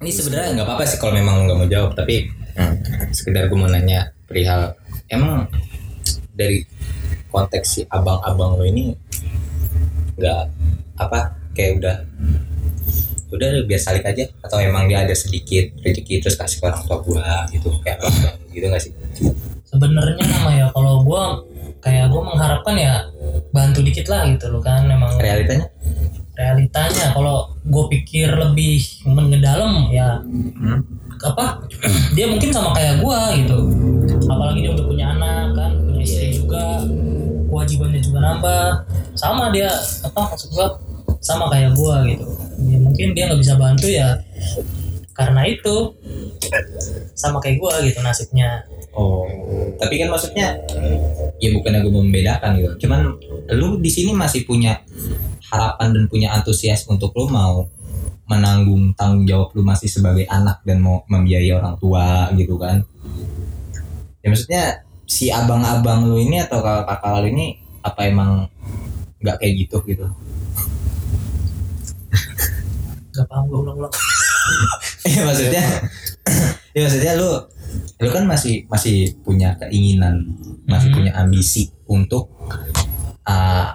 Ini sebenarnya nggak apa-apa sih kalau memang nggak mau jawab, tapi Hmm. sekedar gue mau nanya perihal emang dari konteks si abang-abang lo ini nggak apa kayak udah udah biar salik aja atau emang dia ada sedikit rezeki terus kasih ke orang tua gua gitu kayak abang gitu nggak sih sebenarnya nama ya kalau gua kayak gua mengharapkan ya bantu dikit lah gitu loh kan emang realitanya realitanya. Kalau gue pikir lebih mendalam ya Hmm. apa dia mungkin sama kayak gua gitu. Apalagi dia udah punya anak kan punya istri juga kewajibannya juga nambah. Sama dia apa maksud gua sama kayak gua gitu. Ya, mungkin dia nggak bisa bantu ya karena itu. Sama kayak gua gitu nasibnya. Oh tapi kan maksudnya ya bukan gue membedakan gitu. Cuman lu di sini masih punya harapan dan punya antusias untuk lu mau menanggung tanggung jawab lu masih sebagai anak dan mau membiayai orang tua gitu kan? Ya maksudnya si abang-abang lu ini atau kakak-kakak lu ini apa emang nggak kayak gitu gitu? Gak paham gua ulang-ulang. Ya maksudnya ya maksudnya lu lu kan masih masih punya keinginan masih Hmm. punya ambisi untuk uh,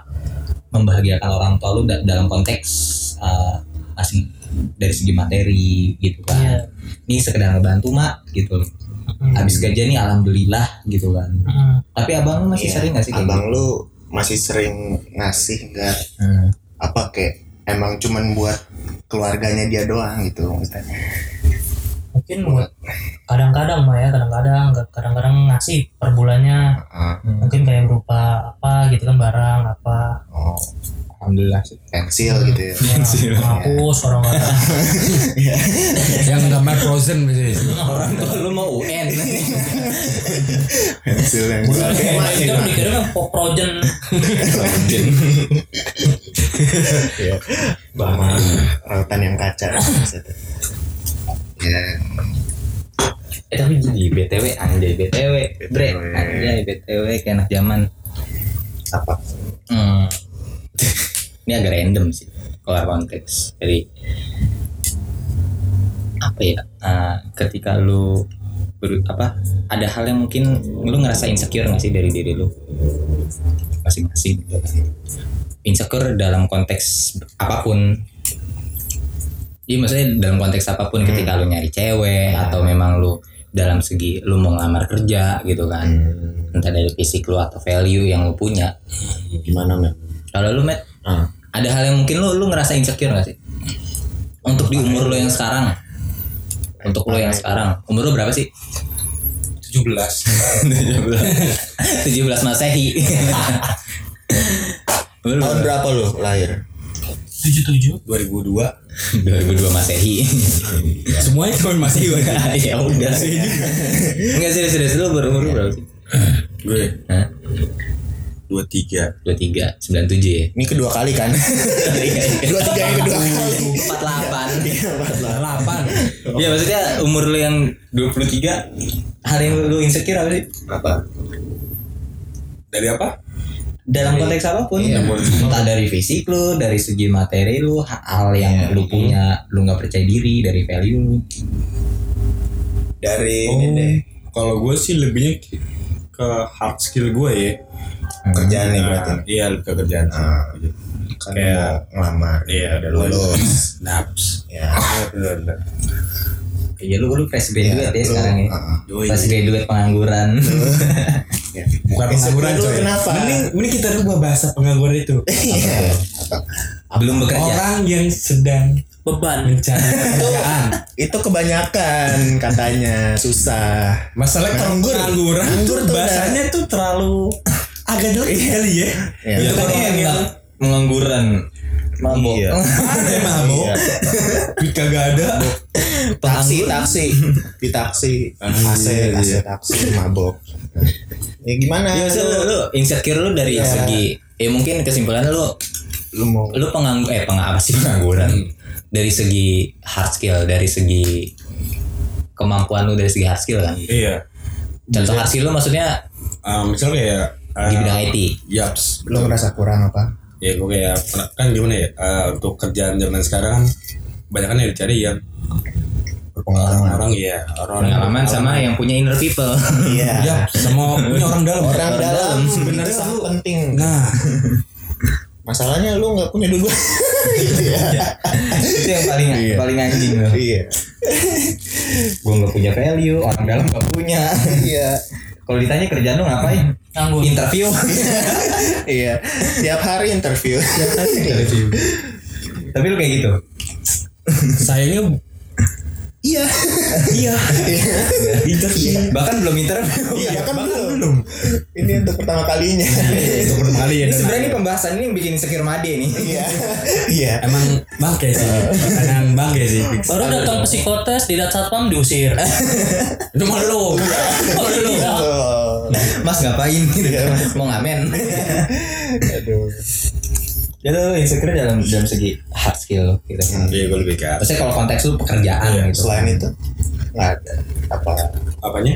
membahagiakan orang tua lu da- dalam konteks uh, masih dari segi materi gitu kan Iya. ini sekedar ngebantu mak gitu Hmm. habis gajian nih alhamdulillah gitu kan Hmm. tapi abang lu masih Iya, sering gak sih kayak abang gitu? lu masih sering ngasih nggak Hmm. apa kayak emang cuman buat keluarganya dia doang gitu maksudnya mungkin buat. kadang-kadang mah ya kadang-kadang kadang-kadang ngasih per bulannya. Hmm. mungkin kayak berupa apa gitu kan barang apa. Oh alhamdulillah sih. Pensil gitu ya. Ya, menghapus orang orang yang gambar frozen biasanya orang tua lu mau UN pensil yang masih itu kan dikirim kan pop projen ya sama rautan yang kaca. maksudnya. ya Eh tapi jadi BTW anjay BTW bre anjay BTW kayak anak zaman. Apa? Hmm. ini agak random sih keluar konteks. Jadi apa ya? Eh, ketika lu ber- apa ada hal yang mungkin lu ngerasa insecure gak sih dari diri lu? Masing-masing gitu kan. Insecure dalam konteks apa pun Iya maksudnya dalam konteks apa pun ketika lu nyari cewek atau memang lu dalam segi lu mau ngelamar kerja gitu kan. Hmm, entah dari fisik lu atau value yang lu punya. Gimana men kalau lu met ah. ada hal yang mungkin lu lu ngerasa insecure gak sih? Untuk di umur lu yang sekarang. Untuk lu yang sekarang. Umur lu berapa sih? 17 17 masehi Umur lu tahun berapa lu lahir tujuh tujuh 2002 2002 masehi. Semuanya tahun masih gue ya udah. Enggak serius serius. Lu berumur berapa sih? Gue Hah? 23 23 97 ya? Ini kedua kali kan? Dua tiga yang kedua kali. 48 Ya maksudnya umur lu yang 23 Hal yang lu insecure apa sih? apa? Dari apa Dalam konteks apa pun. Iya. Entah dari fisik lu, dari segi materi lu ha- Hal yang lu punya, lu gak percaya diri Dari value lu. Dari oh. ini deh. Kalau gue sih lebihnya ke hard skill gue ya. Kerjaan nih berarti. Nah, iya lebih ke kerjaan. Sih. Ah. kan Kayak- mau ngelamar. Iya udah lulus. Naps ya Iya lu, lu fresh graduate ya lu, sekarang ya Yoi. Fresh graduate pengangguran ya. bukan pengangguran coy kenapa? mending mending kita rubah bahasa pengangguran itu Iya. Apa? Belum bekerja orang yang sedang beban mencari pekerjaan itu kebanyakan katanya susah masalah Nganggur. pengangguran Nganggur tuh bahasanya tuh terlalu agak jelek kali ya Iya. Itu kan Iya, iya. yang pengangguran Mabok Iya. ada yang mabok duit kagak ada. Taksi taksi. Di taksi. AC iya, AC iya. taksi. Mabok. Ya gimana? Iya maksudnya lu, lu insecure lu dari Iya. segi Ya mungkin kesimpulannya lu lu mau lu penganggur eh peng apa sih pengangguran? Dari segi hard skill dari segi kemampuan lu dari segi hard skill kan? Iya. Contoh hard skill lu maksudnya Ah, misalnya ah, di bidang IT Yaps, lu ngerasa kurang apa ya gue kayak kan gimana ya? Ah, untuk kerjaan zaman sekarang kan banyak kan yang dicari yang pengalaman orang iya orang pengalaman sama yang punya inner people. Iya. Ya sama punya orang dalam. Orang dalam. sebenarnya itu sangat lu- penting. Nah. Masalahnya lu nggak punya dua gitu ya itu yang paling Iya. paling anjing iya. Gue nggak punya value orang dalam nggak punya. Iya kalau ditanya kerjaan lu ngapain? Nganggur. Interview. Iya. Tiap hari interview. Tapi lu kayak gitu? Sayangnya iya. Iya. Interview bahkan belum interview iya kan belum. ini untuk pertama kalinya. Untuk pertama kali ya ini sebenarnya ini pembahasan ini yang bikin insecure Made nih. Iya. Iya. Emang bangke sih. Kadang bangke sih. Baru datang psikotes tidak satpam diusir. Itu mah lu. Lu. Mas ngapain? Mau ngamen? Aduh jadi lu insecure dalam dalam segi hard skill gitu iya gue lebih ke Maksudnya kalau konteks lu pekerjaan Iya, gitu selain itu nggak ada apa apanya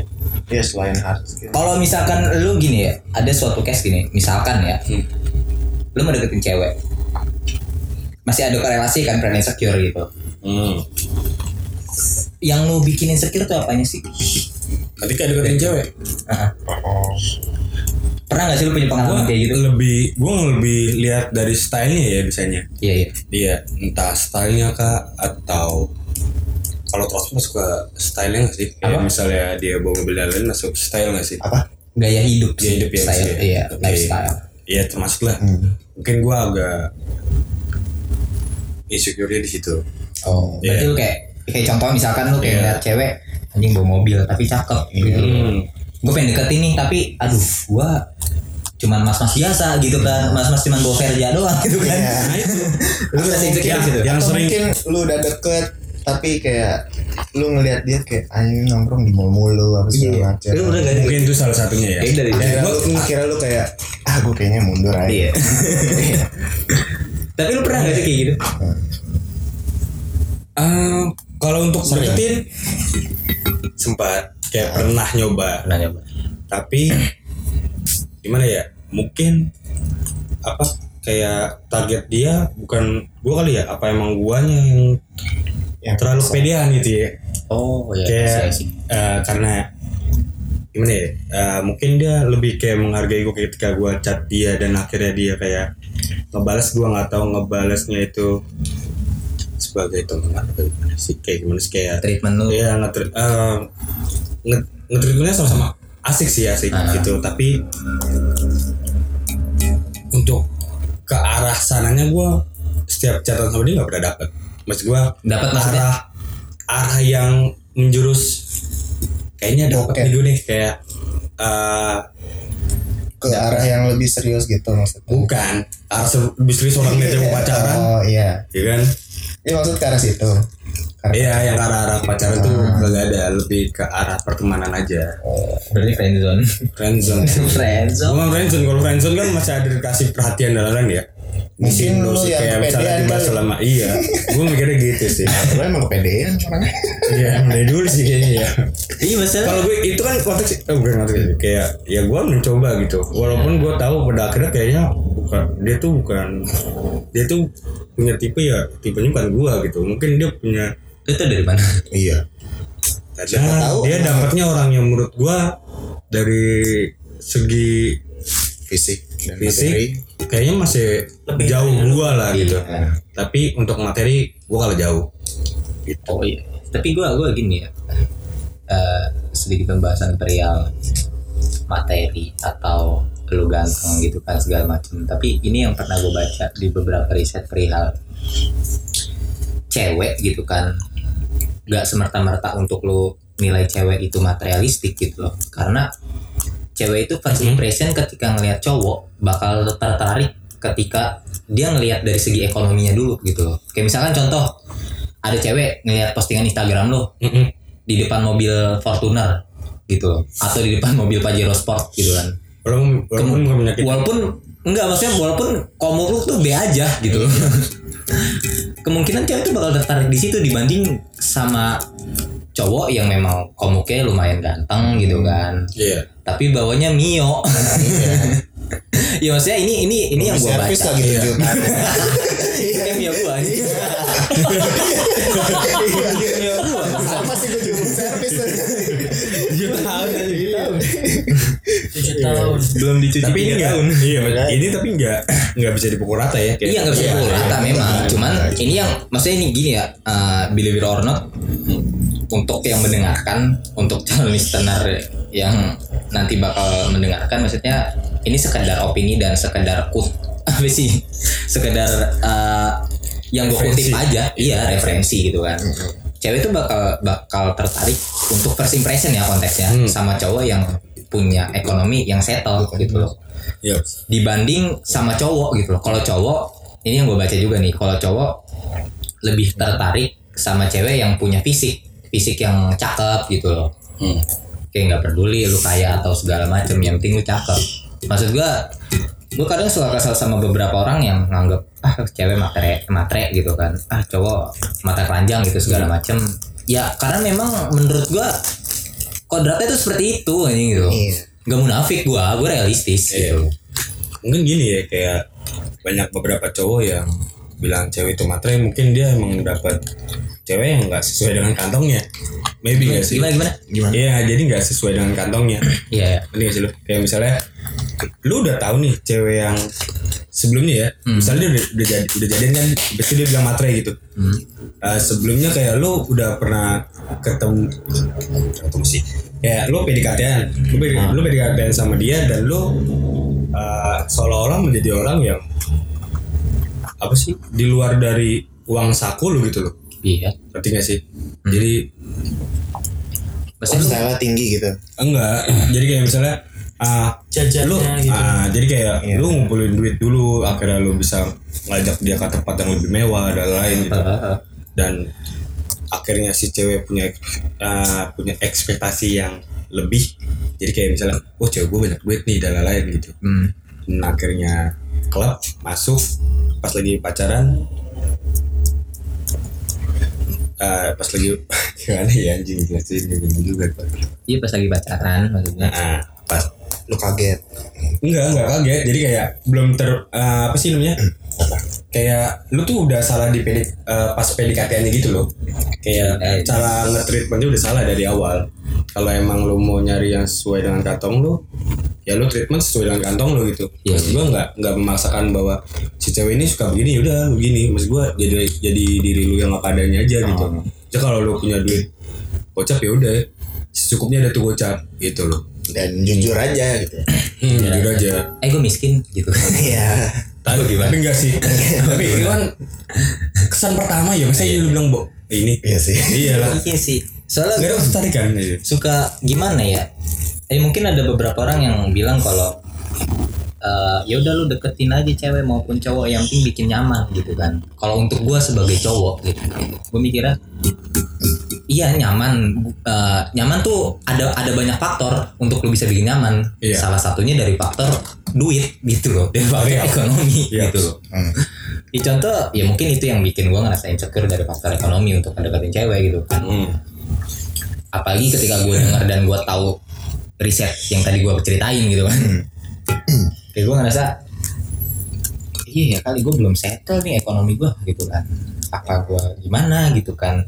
ya selain hard skill Kalau misalkan lu gini ya, ada suatu case gini, misalkan ya, Hmm. lu mau deketin cewek, masih ada korelasi kan friend insecure gitu. hmm. Yang lu bikin insecure tuh apanya sih? ketika deketin cewek Heeh. oh Pernah gak sih lu punya pengalaman gue kayak gitu? lebih gue lebih lihat dari stylenya ya biasanya Iya iya. Iya, entah stylenya kak atau kalau terus masuk ke stylenya nggak sih? Apa? misalnya dia bawa mobil lain masuk style nggak sih? apa Gaya hidup Gaya sih, hidup ya style, maksudnya. iya, Oke. lifestyle. Iya termasuk lah. Mungkin gua agak insecure di situ. Oh, berarti Iya. lu kayak kayak contoh misalkan lu kayak Iya. ngeliat cewek anjing bawa mobil tapi cakep gitu. Hmm. Gue pengen deketin nih tapi aduh gua cuman mas-mas biasa gitu kan. Mas-mas cuman bawa Verja doang gitu kan. Iya. Nah itu Lu merasa insecure yang, di situ? yang atau sering mungkin lu udah deket tapi kayak lu ngelihat dia kayak anjing nongkrong di mall mulu apa segala macam Lu udah gak mungkin itu salah satunya ya. Kayak dari akhirnya gua- lu, akhirnya lu kayak ah gue kayaknya mundur aja Iya. Tapi lu pernah gak sih kayak gitu? Ah, kalau untuk deketin sempat kayak pernah nyoba Pernah nyoba. tapi gimana ya? Mungkin apa kayak target dia bukan gua kali ya? Apa emang guanya yang yang terlalu pedean gitu ya? Oh iya. kayak eh, karena gimana ya? Eh, mungkin dia lebih kayak menghargai gue ketika gue chat dia dan akhirnya dia kayak ngebales gue nggak tahu ngebalesnya itu sebagai teman atau gimana sih? Kayak gimana sih? Kayak Treatment lu. ya ngetrit eh, nge- sama-sama asik sih asik Ah. gitu. Tapi untuk ke arah sananya gue setiap catatan sama dia nggak pernah dapet. Maksud gue Dapat maksudnya? arah arah yang menjurus kayaknya dapat Oke. nih kayak eh ke arah yang lebih serius gitu maksudnya? Bukan arah lebih serius orang ngeliat cewek pacaran. Oh iya. Ya kan? Ini maksud ke arah situ iya yang ke arah arah pacaran tuh gak ada lebih ke arah pertemanan aja. Berarti friendzone. friendzone. Friendzone. Gua friendzone kalau friendzone kan masih ada dikasih perhatian dan lain ya? Mungkin lu sih kayak misalnya dibahas selama iya. Gue mikirnya gitu sih. Lu emang kepedean orangnya iya mulai dulu sih kayaknya ya. Iya masalah. kalau gue itu kan konteks eh, bukan konteks kayak ya gue mencoba gitu. Walaupun gue tahu pada akhirnya kayaknya bukan dia tuh bukan dia tuh punya tipe ya tipenya bukan gue gitu. Mungkin dia punya itu dari mana? iya Nah, tahu. dia dapatnya orang yang menurut gue dari segi fisik dan fisik materi kayaknya masih jauh gua lah gitu Iya. tapi untuk materi gua kalah jauh gitu Oh iya. Tapi gua gua gini ya. Eh, sedikit pembahasan perihal materi atau lu ganteng gitu kan segala macam. Tapi ini yang pernah gue baca di beberapa riset perihal cewek gitu kan nggak semerta-merta untuk lu nilai cewek itu materialistik gitu loh. Karena cewek itu first impression ketika ngelihat cowok bakal tertarik ketika dia ngelihat dari segi ekonominya dulu gitu loh. Kayak misalkan contoh ada cewek ngelihat postingan Instagram lo Mm-mm. di depan mobil Fortuner gitu loh. Atau di depan mobil Pajero Sport gitu kan. Walaupun walaupun penyakit walaupun enggak maksudnya walaupun komuk lu tuh B aja gitu loh kemungkinan cewek tuh bakal tertarik di situ dibanding sama cowok yang memang komuknya lumayan ganteng gitu kan. Iya. Tapi bawanya mio. Ya maksudnya ini ini ini yang gua baca. lah gitu Iya. kayak mio gua tujuh tahun. Belum dicuci tapi ini enggak tahun. iya ini tapi enggak enggak bisa dipukul rata ya kayak- Iya nggak bisa dipukul rata memang. Cuman ini yang maksudnya ini gini ya, uh, believe it or not, untuk yang mendengarkan, untuk calon listener yang nanti bakal mendengarkan, maksudnya ini sekedar opini dan sekedar kut apa sih, sekedar uh, yang gue kutip Referensi. aja, iya referensi gitu kan. Cewek itu bakal bakal tertarik untuk first impression ya konteksnya Hmm. sama cowok yang punya ekonomi yang settle gitu loh Iya. dibanding sama cowok gitu loh. Kalau cowok ini yang gue baca juga nih. Kalau cowok lebih tertarik sama cewek yang punya fisik, fisik yang cakep gitu loh. Hmm. Kayak nggak peduli lu kaya atau segala macem. Yang penting lu cakep. Maksud gue, gue kadang suka kesel sama beberapa orang yang nganggep ah cewek matre matre gitu kan. Ah cowok mata keranjang gitu segala macem. Ya karena memang menurut gue kodratnya tuh seperti itu anjing gitu. Iya. Gak munafik gue, gue realistis Iya. gitu. mungkin gini ya kayak banyak beberapa cowok yang bilang cewek itu matre mungkin dia emang dapat cewek yang nggak sesuai dengan kantongnya maybe gak sih Gimana gimana? Gimana? Iya jadi nggak sesuai dengan kantongnya Iya ya. Ngerti gak sih lu? Kayak misalnya lu udah tahu nih cewek yang sebelumnya ya, misalnya dia udah, udah jadi udah jadian kan, besok dia bilang matre gitu. Uh, sebelumnya kayak lu udah pernah ketemu ketemu sih, kayak lu PDKT-an, lu, PD, lu PDKT-an sama dia dan lu uh, seolah-olah menjadi orang yang apa sih di luar dari uang saku lu gitu loh, Iya. ngerti gak sih? Jadi Maksudnya lu- Style tinggi gitu. enggak, jadi kayak misalnya ah jajannya lu gitu ah, jadi kayak Iya. lu ngumpulin duit dulu akhirnya lu bisa ngajak dia ke tempat yang lebih mewah dan lain gitu Heeh. dan akhirnya si cewek punya ah, punya ekspektasi yang lebih jadi kayak misalnya oh cewek gue banyak duit nih dan lain-lain gitu Hmm. dan akhirnya klub masuk pas lagi pacaran ah, pas lagi gimana ya anjing jelasin gimana juga Iya pas lagi pacaran maksudnya. nah pas Lu kaget. Enggak, enggak kaget. Jadi kayak belum ter eh, apa sih namanya? kayak lu tuh udah salah di PD, eh, pas PDKT-nya gitu loh. Kayak Eh, cara nge-treatmentnya udah salah dari awal. Kalau emang lu mau nyari yang sesuai dengan kantong lu, ya lu treatment sesuai dengan kantong lu gitu. Iya, Maksud gua nggak nggak memaksakan bahwa si cewek ini suka begini, udah begini. Maksud gua jadi jadi diri lu yang apa adanya aja gitu. Jadi kalau lu punya duit gocap ya udah secukupnya ada tuh gocap gitu loh. Dan jujur aja gitu. Hmm, jujur aja. Eh gue miskin gitu. Iya. Tapi gimana? Tapi enggak sih. Tapi itu kan kesan pertama ya. Masa lu bilang, Bo, ini. Iya sih. Iya lah. iya sih. Soalnya gue aja. suka gimana ya? Eh mungkin ada beberapa orang yang bilang kalau eh ya udah lu deketin aja cewek maupun cowok yang penting bikin nyaman gitu kan. Kalau untuk gua sebagai cowok gitu, gue mikirnya iya nyaman. Eh, nyaman tuh ada ada banyak faktor untuk lu bisa bikin nyaman. Iya. Salah satunya dari faktor duit gitu loh, dari faktor Iya. ekonomi Iya. gitu loh. Hmm. Ya, contoh ya mungkin itu yang bikin gua ngerasa insecure dari faktor ekonomi untuk mendekatin cewek gitu kan Hmm. apalagi ketika gue denger dan gue tahu riset yang tadi gue ceritain gitu kan. Kayak gue ngerasa iya ya kali gue belum settle nih ekonomi gue gitu kan. Apa gue gimana? gitu kan.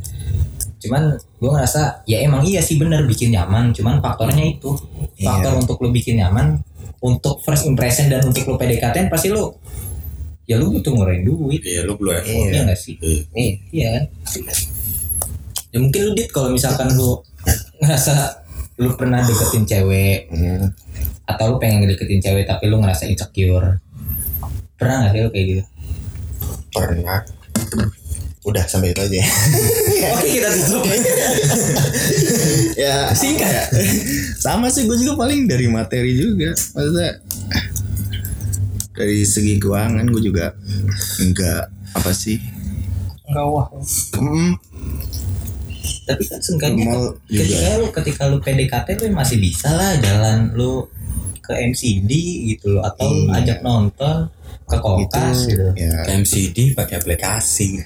Cuman gue ngerasa ya emang iya sih bener bikin nyaman. Cuman faktornya itu. Faktor untuk lo bikin nyaman untuk first impression dan untuk lo PDKT pasti lo ya lo butuh ngeluarin duit. Iya, lu belum effort. iya gak sih? Iya. Iya, iya kan. Ya mungkin lu dit kalau misalkan lu ngerasa lu pernah deketin cewek Hmm. atau lu pengen deketin cewek tapi lu ngerasa insecure. Pernah gak sih lu kayak gitu? Pernah. Udah sampai itu aja. Oke kita tutup. ya Singkat. ya. Sama sih gue juga paling dari materi juga. Maksudnya dari segi keuangan gue juga enggak apa sih? enggak wah tapi kan seenggaknya Mal juga. ketika lu ketika lu PDKT lu masih bisa lah jalan lu ke MCD gitu loh atau Iya. ajak nonton ke kokas itu gitu. ya MCD pakai aplikasi.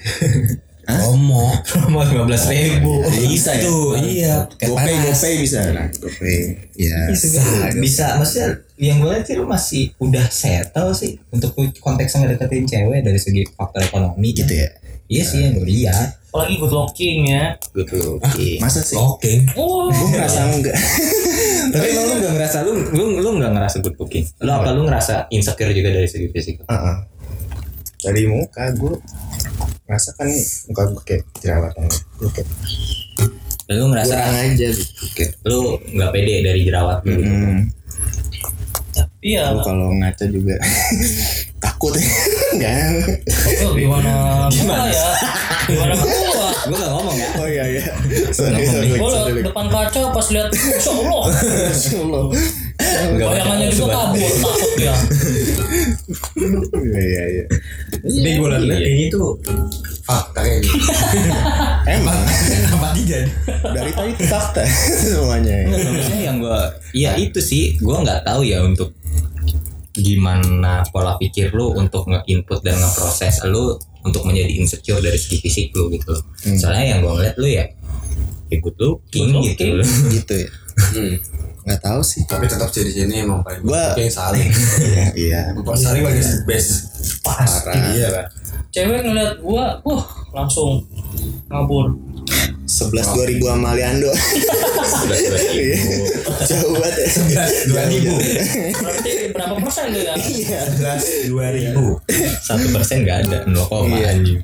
Promo. Promo lima belas ribu. Bisa tuh. Iya. pakai GoPay. GoPay bisa nah GoPay ya bisa, bisa maksudnya yang gue lihat sih lu masih udah settle sih untuk konteks ngedeketin cewek dari segi faktor ekonomi gitu ya iya sih yang gue lihat apalagi good looking ya good looking Masa sih? Oke. oh Gue ngerasa enggak. tapi emang lu gak ngerasa lu lu lu gak ngerasa good looking lu apa lu ngerasa insecure juga dari segi fisik Heeh. Dari muka gue ngerasa kan muka gue kayak jerawatan. Gue kayak lu ngerasa kurang aja gitu. Kayak lu nggak pede dari jerawat lu gitu. Hmm, iya gue kalau ngaca juga takut ya. Enggak. oh, gimana gimana ya gimana gua gue gak ngomong ya Oh iya iya. Sorry sorry. gua sorry. liat depan kaca pas lihat Masya Allah Masya Allah. Bayangannya juga kabur takut dia Iya iya iya. Tapi gue liat Iya. kayaknya itu fakta kayak gitu. Emang Kenapa tidak? dari tadi itu fakta semuanya. Yang gue iya itu sih gue nggak tahu ya untuk gimana pola pikir lu untuk nge-input dan nge-proses lu untuk menjadi insecure dari segi fisik lu gitu loh. Hmm. soalnya yang gue ngeliat lu ya ya good looking gitu loh. Gitu ya. Hmm. Nggak tahu sih. Tapi tetap sih di sini emang paling Gua- kayak saling. Iya iya. Saling lagi the best. Parah. Iya lah. cewek ngeliat gua wah langsung ngabur 11 2000 sama Aliando. Iya. Jauh banget ya. Dua ribu. berarti berapa persen tuh ya Iya. Belas dua ribu. satu persen nggak ada nol koma Iya. anjing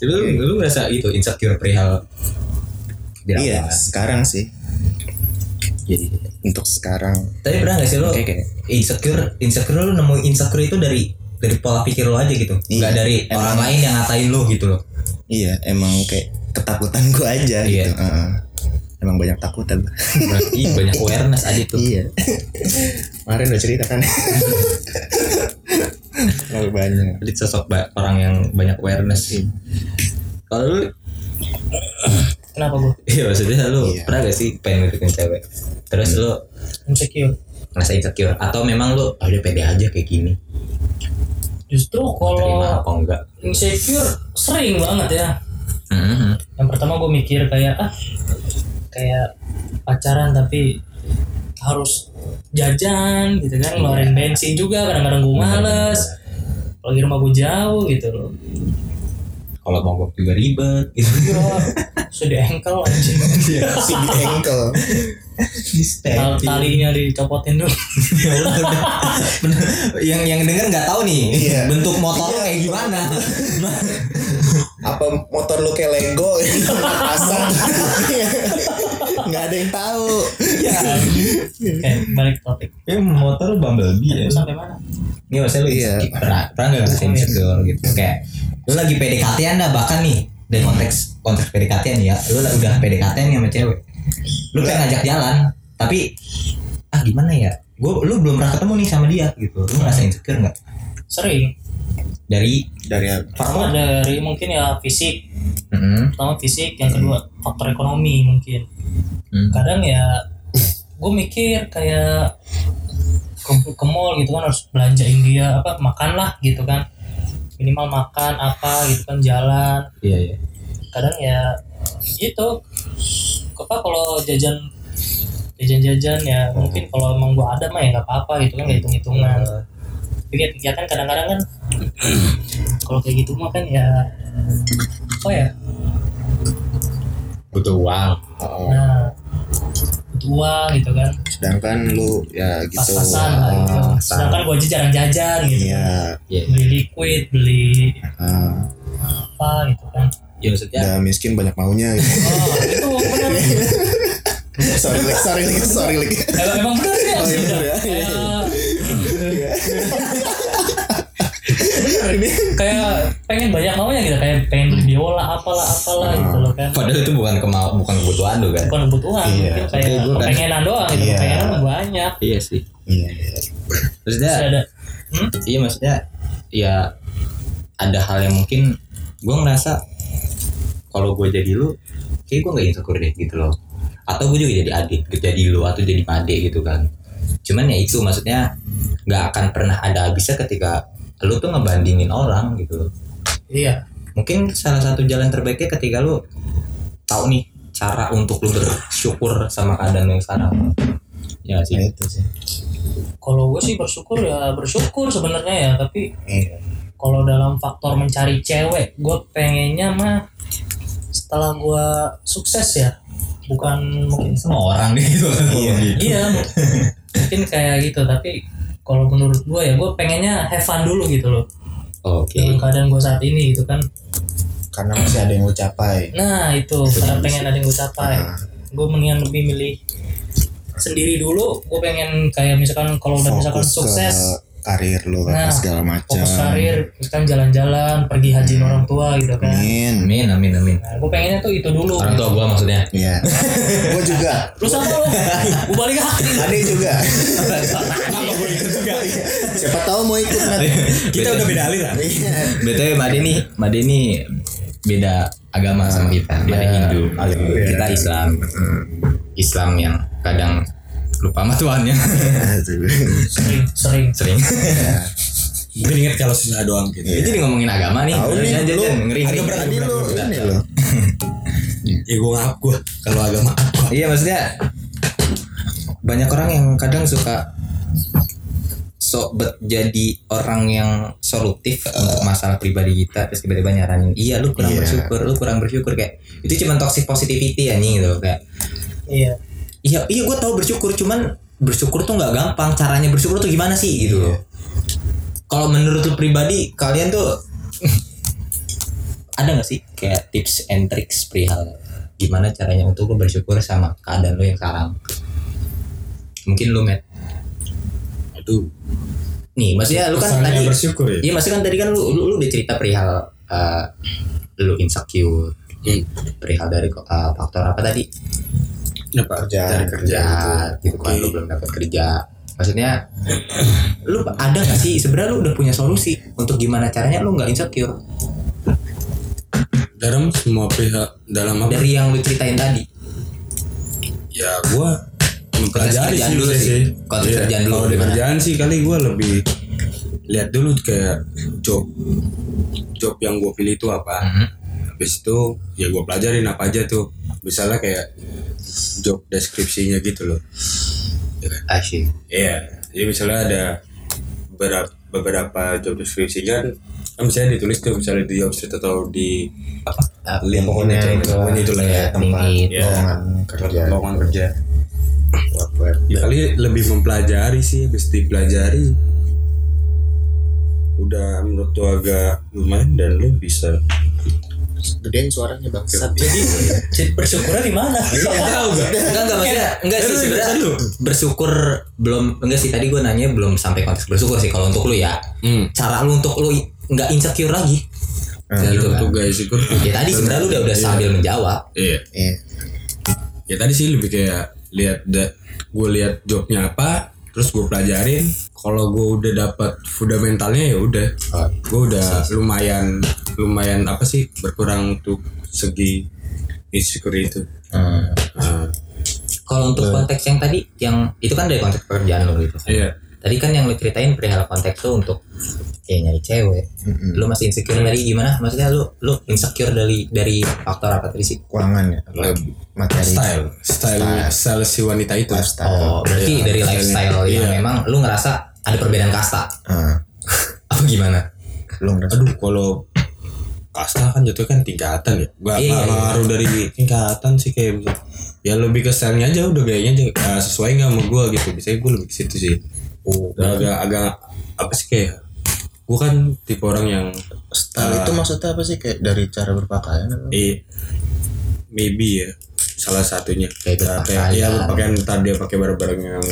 lu lu ngerasa itu insecure perihal Iya, sekarang sih. Jadi Untuk sekarang. tapi pernah gak sih lo Oke, oke. insecure insecure lu nemu insecure itu dari dari pola pikir lo aja gitu Iya. nggak dari Emang. orang lain yang ngatain lo gitu loh Iya, emang kayak ketakutan gue aja Iya. gitu. Heeh. Emang banyak takutan. berarti banyak awareness aja tuh iya. Kemarin udah cerita kan. Terlalu banyak. jadi sosok orang yang banyak awareness kalau lu kenapa gua iya maksudnya lu Iya. pernah gak sih pengen deketin cewek? Terus lu insecure. ngerasa insecure? Atau memang lu oh, udah pede aja kayak gini. Justru terima kalau apa enggak? insecure sering banget ya. Mhm. yang pertama gue mikir kayak ah kayak pacaran tapi harus jajan gitu kan ngeluarin bensin juga kadang-kadang gue males. apalagi rumah gue jauh gitu loh. Kalau mogok juga ribet gitu. Gila, sudah engkel anjing. Si di ankle. Tal talinya dicopotin dulu. Ya udah Bener. yang yang denger nggak tahu nih Iya. bentuk motor lo kayak gimana. Apa motor lu kayak Lego? Pasang? Nggak ada yang tahu. oke balik ke topik. Ya motor bumblebee ya? Sampai mana? Ini maksudnya lu Iya. pernah pernah nggak ngerasa insecure gitu? Kayak lu lagi PDKT-an dah bahkan nih dari konteks konteks PDKT nih ya. Lu udah PDKT nih sama cewek. Lu pengen ngajak jalan tapi ah gimana ya? Gue lu belum pernah ketemu nih sama dia gitu. Lu ngerasa insecure nggak? Sering. Dari? Dari pertama dari mungkin ya fisik. Mhm. pertama fisik yang kedua faktor ekonomi mungkin. Hmm. kadang ya gue mikir kayak ke, ke mall gitu kan harus belanjain dia apa makan lah gitu kan minimal makan apa gitu kan jalan. Iya iya. Kadang ya gitu. Apa kalau jajan jajan-jajan ya mungkin kalau emang gua ada mah ya nggak apa-apa gitu kan nggak hitung-hitungan. Tapi kayak kegiatan kadang-kadang kan kalau kayak gitu mah kan ya apa ya? Butuh uang. Oh, nah butuh uang gitu kan sedangkan lu ya gitu. pas-pasan lah gitu sedangkan gua aja jarang jajan gitu Iya. iya beli liquid beli Ah, apa gitu kan ya maksudnya udah miskin banyak maunya gitu. oh itu benar sorry like sorry like sorry like. emang, emang benar sih Oh, iya bener dah. ya. Iya, Kayak- Ini. kayak pengen banyak maunya gitu kayak pengen beli biola apalah apalah gitu loh kan padahal itu bukan kemau bukan kebutuhan lu kan bukan kebutuhan Iya, kayak kan- kepengenan doang gitu Iya. kepengenan mah banyak iya sih Iya, iya. maksudnya Terus ada hmm? iya maksudnya ya ada hal yang mungkin gue ngerasa kalau gue jadi lu kayak gue nggak insecure deh gitu loh atau gue juga jadi adik jadi lu atau jadi pade gitu kan cuman ya itu maksudnya nggak akan pernah ada habisnya ketika lu tuh ngebandingin orang gitu. Iya. Mungkin salah satu jalan terbaiknya ketika lu tahu nih cara untuk lu bersyukur sama keadaan yang sekarang. Ya sih. Nah, itu sih. kalau gue sih bersyukur ya bersyukur sebenarnya ya tapi Iya. kalau dalam faktor mencari cewek gue pengennya mah setelah gue sukses ya. Bukan mungkin semua orang gitu. Iya iya. Mungkin kayak gitu tapi kalau menurut gue ya gue pengennya have fun dulu gitu loh. Oke. Dengan keadaan gue saat ini gitu kan. Karena masih ada yang lu capai. nah itu. Karena pengen ada yang gue capai. Ah. gue mendingan lebih milih sendiri dulu. Gue pengen kayak misalkan kalau udah misalkan Fokus sukses ke karir lu apa Nah, segala macam. fokus karir misalkan jalan-jalan pergi haji orang tua gitu kan Amin. amin amin amin nah, gue pengennya tuh itu dulu orang tua gua maksudnya Iya. Gua juga. lu sama lu gue balik lagi Ade juga. Gue? Siapa tahu mau ikut Nat. Kita udah beda aliran. Iya. btw Made nih Made nih beda agama sama kita Made Hindu kita Islam Islam yang kadang lupa sama Tuhannya. Aduh. sering. Sering. Sering Mungkin inget kalau susah doang gitu. Ini jadi ngomongin agama nih. Tahu nih, Jangan, lu. ngeri ngeri Tadi lu ini lo. Ya gue ngap gue kalau agama. Iya maksudnya banyak orang yang kadang suka sok bet jadi orang yang solutif untuk masalah pribadi kita terus tiba-tiba nyaranin iya lu kurang Iya. bersyukur lu kurang bersyukur. Kayak itu cuma toxic positivity ya nih gitu kayak. Iya iya iya gue tahu bersyukur cuman bersyukur tuh nggak gampang caranya bersyukur tuh gimana sih gitu loh kalau menurut lu pribadi kalian tuh ada nggak sih kayak tips and tricks perihal gimana caranya untuk lu bersyukur sama keadaan lu yang sekarang mungkin lu met Aduh. nih maksudnya lu kan tadi bersyukur ya. iya maksudnya kan tadi kan lu lu, lu udah cerita perihal eh, lu insecure Hmm. perihal dari eh, faktor apa tadi Apa? Kerjaan. Cari kerja. kerja gitu kan lu belum dapat kerja maksudnya lu ada gak sih sebenarnya lu udah punya solusi untuk gimana caranya lu nggak insecure Dalam semua pihak dalam apa? dari yang lu ceritain tadi ya gua mempelajari kerjaan sih dulu sih. Konteks Iya, kerjaan dulu kalau di gimana? kerjaan sih kali gua lebih lihat dulu kayak job job yang gua pilih itu apa Mhm. habis itu ya gua pelajarin apa aja tuh misalnya kayak job deskripsinya gitu loh. Asyik iya. Jadi misalnya ada beberapa beberapa job deskripsi kan kan misalnya ditulis tuh misalnya di job street atau di apa? Ya, pokoknya itu. Itulah ya tempat. ya lowongan kerja. lowongan kerja. Ya kali lebih mempelajari sih habis dipelajari udah menurut tuh agak lumayan dan lu bisa Gedein suaranya bangsat. jadi jadi bersyukurnya di mana? Enggak enggak maksudnya enggak sih sebenarnya bersyukur belum enggak sih tadi gue nanya belum sampai konteks bersyukur sih kalau untuk lu ya. Hmm. cara lu untuk lu nggak insecure lagi. Nah, gitu untuk kan? guys itu ya tadi sebenarnya lu udah udah sambil menjawab. Iya. Iya. ya tadi sih lebih kayak lihat gue lihat jobnya apa terus gue pelajarin kalau gue udah dapat fundamentalnya ya udah. Gue udah lumayan lumayan apa sih berkurang untuk segi insecure itu. Hmm. Nah, kalau untuk konteks yang tadi yang itu kan dari konteks pekerjaan lu gitu iya tadi kan yang lu ceritain perihal konteks tuh untuk ya nyari cewek. Lu masih insecure dari gimana? Maksudnya lu lu insecure dari dari faktor apa tadi sih? Keuangan ya. Materi. style. Style. Style. Si wanita itu. Lifestyle. oh berarti Iya, dari lifestyle yang Iya. memang lu ngerasa ada perbedaan kasta? Ah, apa gimana? Lu ngerasa aduh kalau kasta kan jatuh kan tingkatan ya? Gak Iya, nggak iya. ngaruh dari tingkatan sih kayak misal ya lebih ke stylenya aja udah gayanya aja uh, sesuai nggak sama gue gitu. Biasanya gue lebih ke situ sih Oh, Dan agak agak apa sih kayak gue kan tipe orang yang style Ah. itu maksudnya apa sih? Kayak dari cara berpakaian apa? eh maybe ya salah satunya. Kayak Nah, berpakaian. kayak ya berpakaian ntar dia pakai barang-barang yang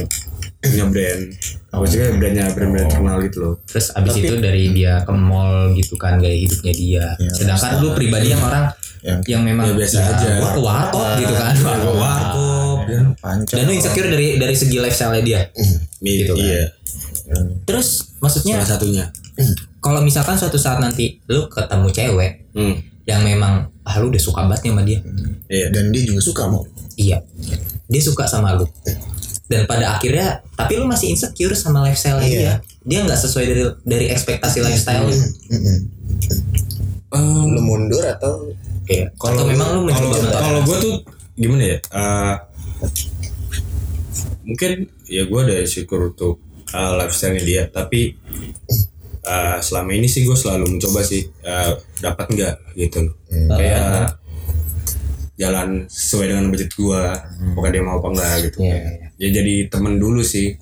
punya brand. Maksudnya brandnya brand-brand terkenal gitu loh. Terus abis itu dari dia ke mall gitu kan gaya hidupnya dia. Iya, sedangkan lu pribadi yang orang Yang yang memang Ya, biasa ya, aja. gua ke warkop gitu kan. Ke warkop. Dan panca. dan lu insecure dari dari segi lifestyle dia maybe Gitu kan. iya terus maksudnya salah satunya kalau misalkan suatu saat nanti lu ketemu cewek hmm. yang memang ah lu udah suka banget nih sama dia iya Dan dia juga suka mau. iya dia suka sama lu dan pada akhirnya tapi lu masih insecure sama lifestyle Iya. dia dia nggak sesuai dari dari ekspektasi lifestyle lu. Eh, Lu mundur atau Iya. kalau memang lu kalau mencoba kalau gue tuh gimana ya Eh, mungkin ya gue ada syukur untuk uh, lifestyle dia. Tapi eh, selama ini sih gue selalu mencoba sih eh, dapat nggak gitu. Loh kayak jalan sesuai dengan budget gue apakah dia mau apa enggak gitu. Iya, ya jadi temen dulu sih.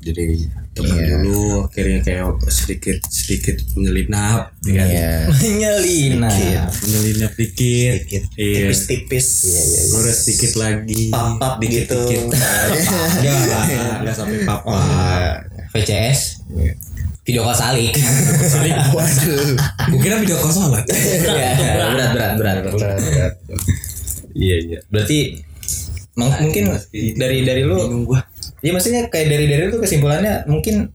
Jadi temen dulu akhirnya kayak sedikit sedikit menyelinap kan? Iya. Menyelina. menyelinap dikit, Dikit. iya Tipis-tipis. ngurus sedikit lagi Pap-pap gitu. enggak lah enggak sampai papa VCS. Video call salik. Salik. Waduh. gue kira video call sholat Iya, berat berat berat. berat. Iya iya. Berarti mung- mungkin dari dari lu gua Iya maksudnya kayak dari dari tuh kesimpulannya mungkin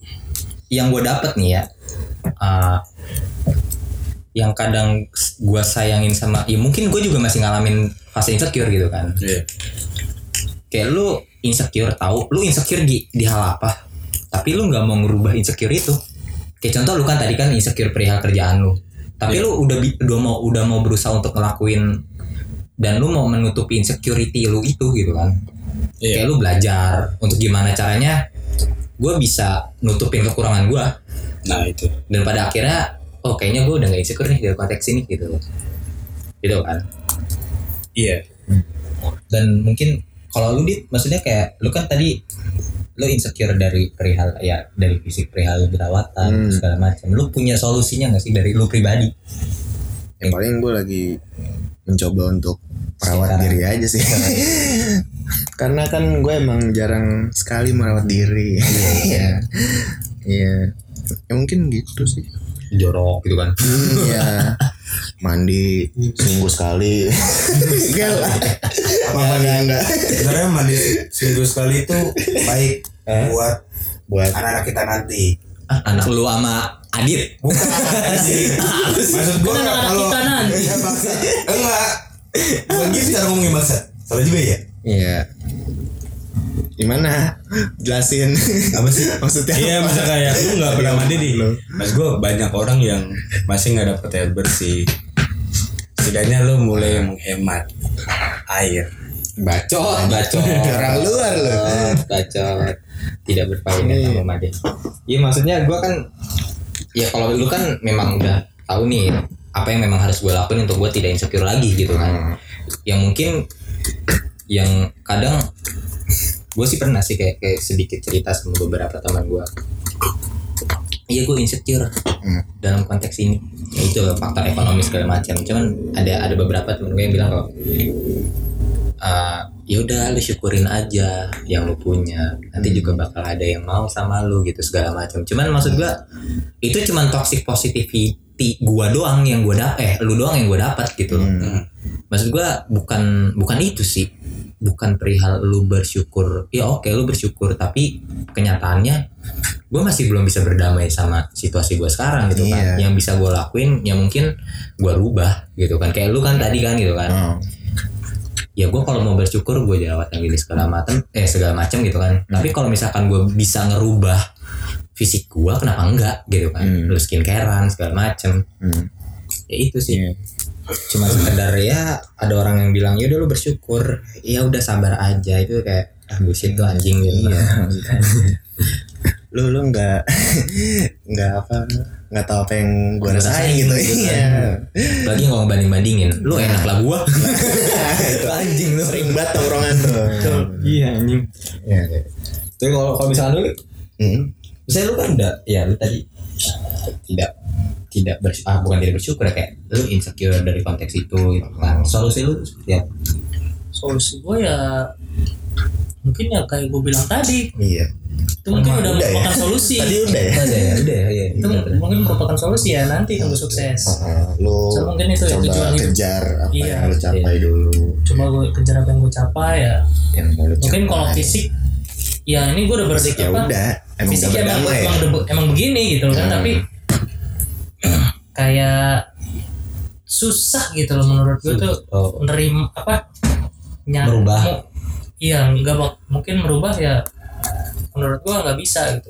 yang gue dapet nih ya. uh, yang kadang gue sayangin sama ya mungkin gue juga masih ngalamin fase insecure gitu kan. Iya. Kayak lu insecure tahu lu insecure di di hal apa? Tapi lu nggak mau ngerubah insecure itu. Kayak contoh lu kan tadi kan insecure perihal kerjaan lu. Tapi lu udah bi- udah mau udah mau berusaha untuk ngelakuin dan lu mau menutupi insecurity lu itu gitu kan Iya. kayak lu belajar untuk gimana caranya gue bisa nutupin kekurangan gue nah itu. Dan pada akhirnya oh kayaknya gue udah gak insecure nih dari konteks ini gitu. Gitu kan? Iya. Dan mungkin kalau lu dit maksudnya kayak lu kan tadi lu insecure dari perihal ya dari fisik perihal jerawatan Hmm. segala macam. Lu punya solusinya gak sih dari lu pribadi? Yang paling gue lagi mencoba untuk merawat Sekarang. diri aja sih. Karena kan gue emang jarang sekali merawat diri. Iya. Iya. Ya mungkin gitu sih. jorok gitu kan Iya. Mandi seminggu sekali. Enggak lah. Enggak, enggak, enggak. sebenarnya mandi seminggu sekali itu baik buat Buat anak-anak kita nanti Ah, anak lu sama Adit bukan sih maksud gua Kan anak-anak kalau kita nanti. enggak bukan gitu cara ngomongin bangsa salah juga ya? Iya. Gimana? Jelasin. apa sih? Maksudnya iya masa kayak lu nggak pernah mandi nih. Lu. mas gue banyak orang yang masih nggak dapet air bersih. Setidaknya lu mulai menghemat air. Bacot. Bacot. Orang luar lu. bacot. Tidak berfaedah sama Made. Iya maksudnya gua kan ya kalau lu kan memang udah tahu nih apa yang memang harus gue lakuin untuk gue tidak insecure lagi gitu kan. Yang mungkin yang kadang gue sih pernah sih kayak kayak sedikit cerita sama beberapa teman gue iya gue insecure dalam konteks ini. Ya itu faktor ekonomi segala macam. Cuman ada ada beberapa temen gue yang bilang kalau uh, ya udah lu syukurin aja yang lu punya. Nanti juga bakal ada yang mau sama lu gitu segala macam. Cuman maksud gua itu cuman toxic positivity gua doang yang gua dapet eh lu doang yang gua dapat gitu loh. Maksud gua bukan bukan itu sih. Bukan perihal lu bersyukur ya oke lu bersyukur tapi kenyataannya gue masih belum bisa berdamai sama situasi gue sekarang gitu kan. Iya. yang bisa gue lakuin ya mungkin gue rubah gitu kan. Kayak lu kan tadi kan gitu kan. Oh. ya gue kalau mau bersyukur gue jerawat yang gini segala macam eh segala macam gitu kan. Tapi kalau misalkan gue bisa ngerubah fisik gue kenapa enggak gitu kan Hmm. lu skincarean segala macam Hmm. ya itu sih Iya. cuma sekedar ya ada orang yang bilang ya udah lu bersyukur ya udah sabar aja itu kayak ah bullshit tuh anjing gitu Iya. lu lu nggak nggak apa nggak tahu apa yang gue rasain gitu gitu kan. iya lagi kalau ngebanding bandingin lu enak lah gua itu anjing lu sering banget tongkrongan tuh iya anjing Iya. tapi kalau kalau misalkan lu. Misalnya lu kan udah ya lu tadi tidak tidak bers ah, bukan tidak bersyukur ya, kayak lu insecure dari konteks itu gitu kan. Solusi lu seperti apa? Solusi gue ya mungkin ya kayak gue bilang tadi. Iya. Itu mungkin Emang udah udah ya? merupakan solusi. Tadi udah ya? Udah ya udah ya ya itu mungkin merupakan solusi ya nanti tunggu sukses. Heeh, lu So, mungkin itu ya coba tujuan hidup. kejar apa Iya. yang lu capai dulu. Coba gue kejar apa yang gue capai ya. Yang mau lu mungkin kalau fisik ya ini gue udah fisik ya apa udah emang udah emang, ya? emang, emang begini gitu loh kan Hmm. tapi kayak susah gitu loh menurut gue tuh oh, apa ny- Merubah. iya nggak mungkin merubah ya menurut gua nggak bisa gitu.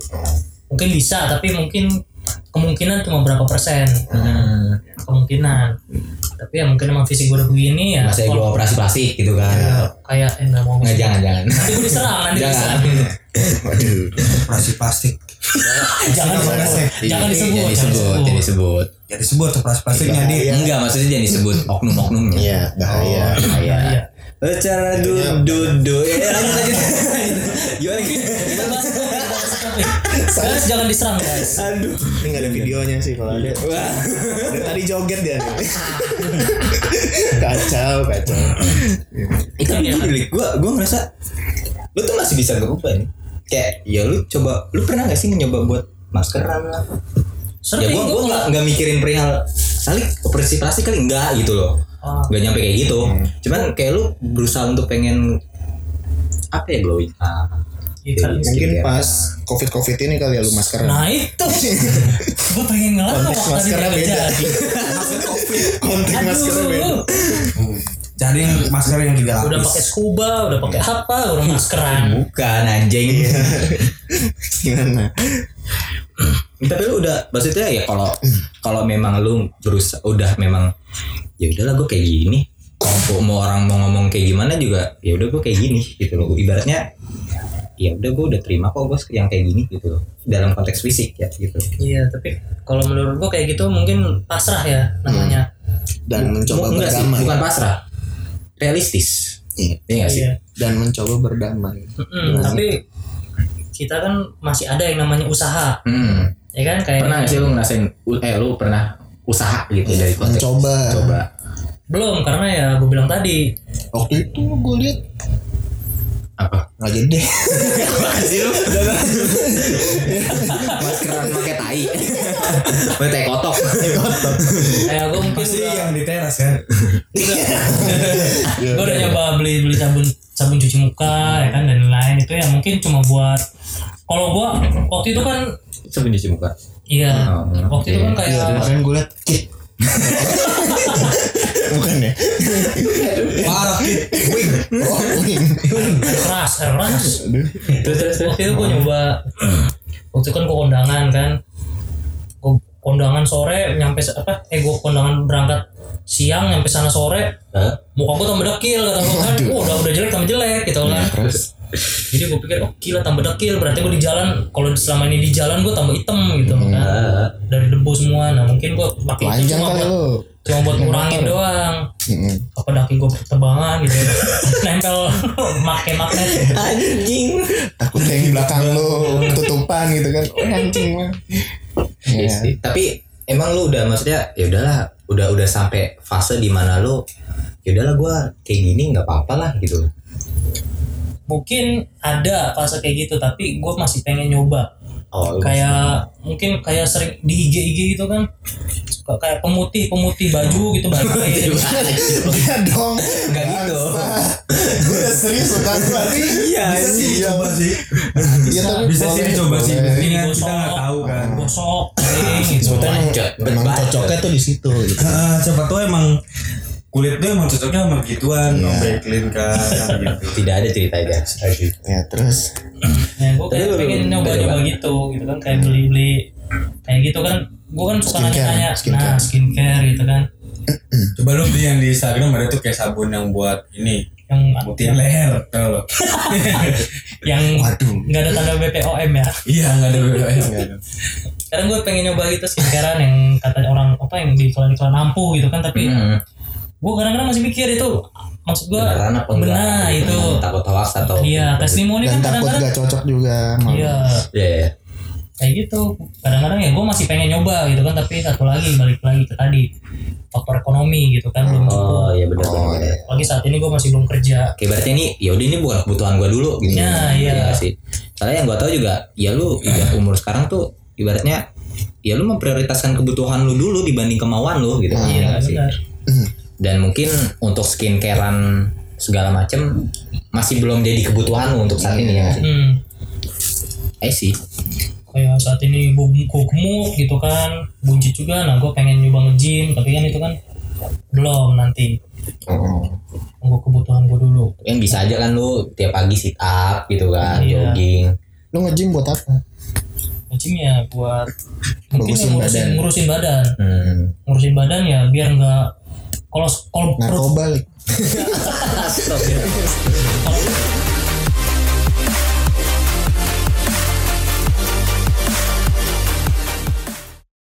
Mungkin bisa tapi mungkin kemungkinan cuma berapa persen. Hmm, kemungkinan tapi ya mungkin emang fisik gue udah begini ya masa gue operasi plastik gitu kan. Kayak eh, nggak mau nggak jangan jangan. Nanti gue diserang nanti jangan. diserang. Waduh. operasi plastik. Jangan disebut jangan disebut jangan jangan disebut jangan disebut. Jadi sebut operasi plastiknya di enggak maksudnya jangan disebut oknum-oknumnya. Iya, bahaya. bahaya. Iya. Cara dudu ya lanjut lanjut gimana gimana guys jangan diserang guys. Aduh. Ini nggak ada videonya sih kalau ada. wah Dari tadi joget dia nih. kacau, kacau. itu gue gue gue ngerasa lu tuh masih bisa berubah nih. Kayak ya lu coba lu pernah gak sih nyoba buat maskeran lah? Ya sering gue gue gue nggak nggak mikirin perihal kali operasi plastik kali enggak gitu loh. Oh. nggak nyampe kayak gitu. Cuman kayak lu berusaha untuk pengen apa ya glowing ya, kan. Mungkin Skincare. pas covid covid ini kali ya lu maskeran. nah itu gue pengen ngelawak Konteks tadi maskernya beda. jadi Konten maskernya beda. cari yang masker yang tiga udah lapis pakai scuba udah pakai apa udah maskeran bukan anjing Gimana? tapi lu udah maksudnya ya kalau kalau memang lu berusaha udah memang ya udahlah gue kayak gini mau, mau orang mau ngomong kayak gimana juga ya udah gue kayak gini gitu loh. Ibaratnya ya udah gue udah terima kok gue yang kayak gini gitu loh. Dalam konteks fisik ya gitu. Iya tapi kalau menurut gue kayak gitu mungkin pasrah ya namanya. Dan mencoba enggak sih berdamai. bukan pasrah. Realistis. Iya. iya sih? Iya Dan mencoba berdamai. Mm-mm, tapi kita kan masih ada yang namanya usaha. Hmm. ya kan? Kayak pernah sih lu ngerasain eh lu pernah usaha gitu dari konteks Mencoba. coba belum karena ya gue bilang tadi. Waktu itu gue lihat apa? Nggak jadi. sih lu maskeran pakai tai. Pakai tai kotok. Kayak gue mungkin pasti udah, yang di teras kan? Gue udah nyoba beli beli sabun sabun cuci muka ya kan dan lain itu ya mungkin cuma buat kalau gue waktu itu kan sabun cuci muka? Iya. Oh, waktu itu kan kayak Iya, kemarin gue lihat kit. Bukan ya? parah wing. Oh, wing. keras keras. Terus terus terus waktu itu gue nyoba. Waktu itu kan gue kondangan kan. Gue kondangan sore nyampe apa eh gue kondangan berangkat siang nyampe sana sore. Hah? muka gue tambah dekil kata gue kan. Oh, udah udah jelek tambah jelek gitu kan. Terus jadi gue pikir oh gila tambah dekil berarti gue di jalan kalau selama ini di jalan gue tambah hitam gitu kan Ah, dari debu semua nah mungkin gue pakai itu panjang cuma kali buat lu. cuma buat ngurangin doang Mm-mm. apa daki gue pertebangan gitu nempel make magnet anjing Takut yang di belakang lu ketutupan gitu kan. Oh, anjing mah. Iya Iya. sih. tapi emang lu udah maksudnya ya udahlah udah udah sampai fase di mana lu ya udahlah gua kayak gini nggak apa-apa lah gitu mungkin ada fase kayak gitu tapi gue masih pengen nyoba oh kayak mungkin kayak sering di IG IG gitu kan suka kayak pemutih pemutih baju gitu baju kayak gitu. Iya dong. nggak gitu Gue udah serius kan berarti. iya Bisa sih coba sih Iya tapi bisa sih dicoba sih ini kan kita nggak tahu kan gosok gitu Sebetulnya emang, Bacot, emang bacot. cocoknya tuh di situ gitu. Siapa tahu emang kulit tuh emang cocoknya sama begituan Iya. mau clean kan kan gitu tidak ada cerita guys Ya terus Nah, gue kayak pengen nyoba-nyoba gitu, gitu kan kayak beli-beli kayak gitu kan. Gue kan suka nanya-nanya, nah skincare gitu kan, coba lu beli yang di Instagram ada tuh kayak sabun yang buat ini yang putihin leher tau lo yang Waduh. nggak ada tanda BPOM ya. iya nggak ada BBM Kadang gue pengen nyoba gitu skincarean yang katanya orang apa yang di iklan-iklan ampuh gitu kan, tapi hmm. Gue kadang-kadang masih mikir itu maksud gue beneran apa enggak benar gitu. itu. takut hoax atau Iya, testimoni dan kan takut kadang-kadang. gak cocok juga. lu. Iya, Iya, iya. kayak gitu. Kadang-kadang ya gue masih pengen nyoba gitu kan, tapi satu lagi balik lagi ke tadi faktor ekonomi gitu kan belum oh iya benar Oh, benar iya. Lagi saat ini gue masih belum kerja. Oke berarti ini ya udah ini bukan kebutuhan gua dulu gitu. Ya, iya. nggak sih. Soalnya yang gua tahu juga ya lu udah umur sekarang tuh ibaratnya ya lu memprioritaskan kebutuhan lu dulu dibanding kemauan lu gitu. Iya Iya benar. Dan mungkin untuk skincarean segala macem masih belum jadi kebutuhan lu untuk saat ini ya? Hmm. I see. Kayak saat ini gue gemuk gitu kan, buncit juga. Nah gue pengen nyoba nge-gym, tapi kan itu kan belum nanti. Oh. Tunggu kebutuhan gue dulu. Yang bisa aja kan lu tiap pagi sit up gitu kan, Iya. jogging. Lu nge-gym buat apa? Nge-gym ya buat mungkin ya ngurusin, badan. ngurusin badan. Hmm. Ngurusin badan ya biar nggak kalau kalau narkoba lagi kalau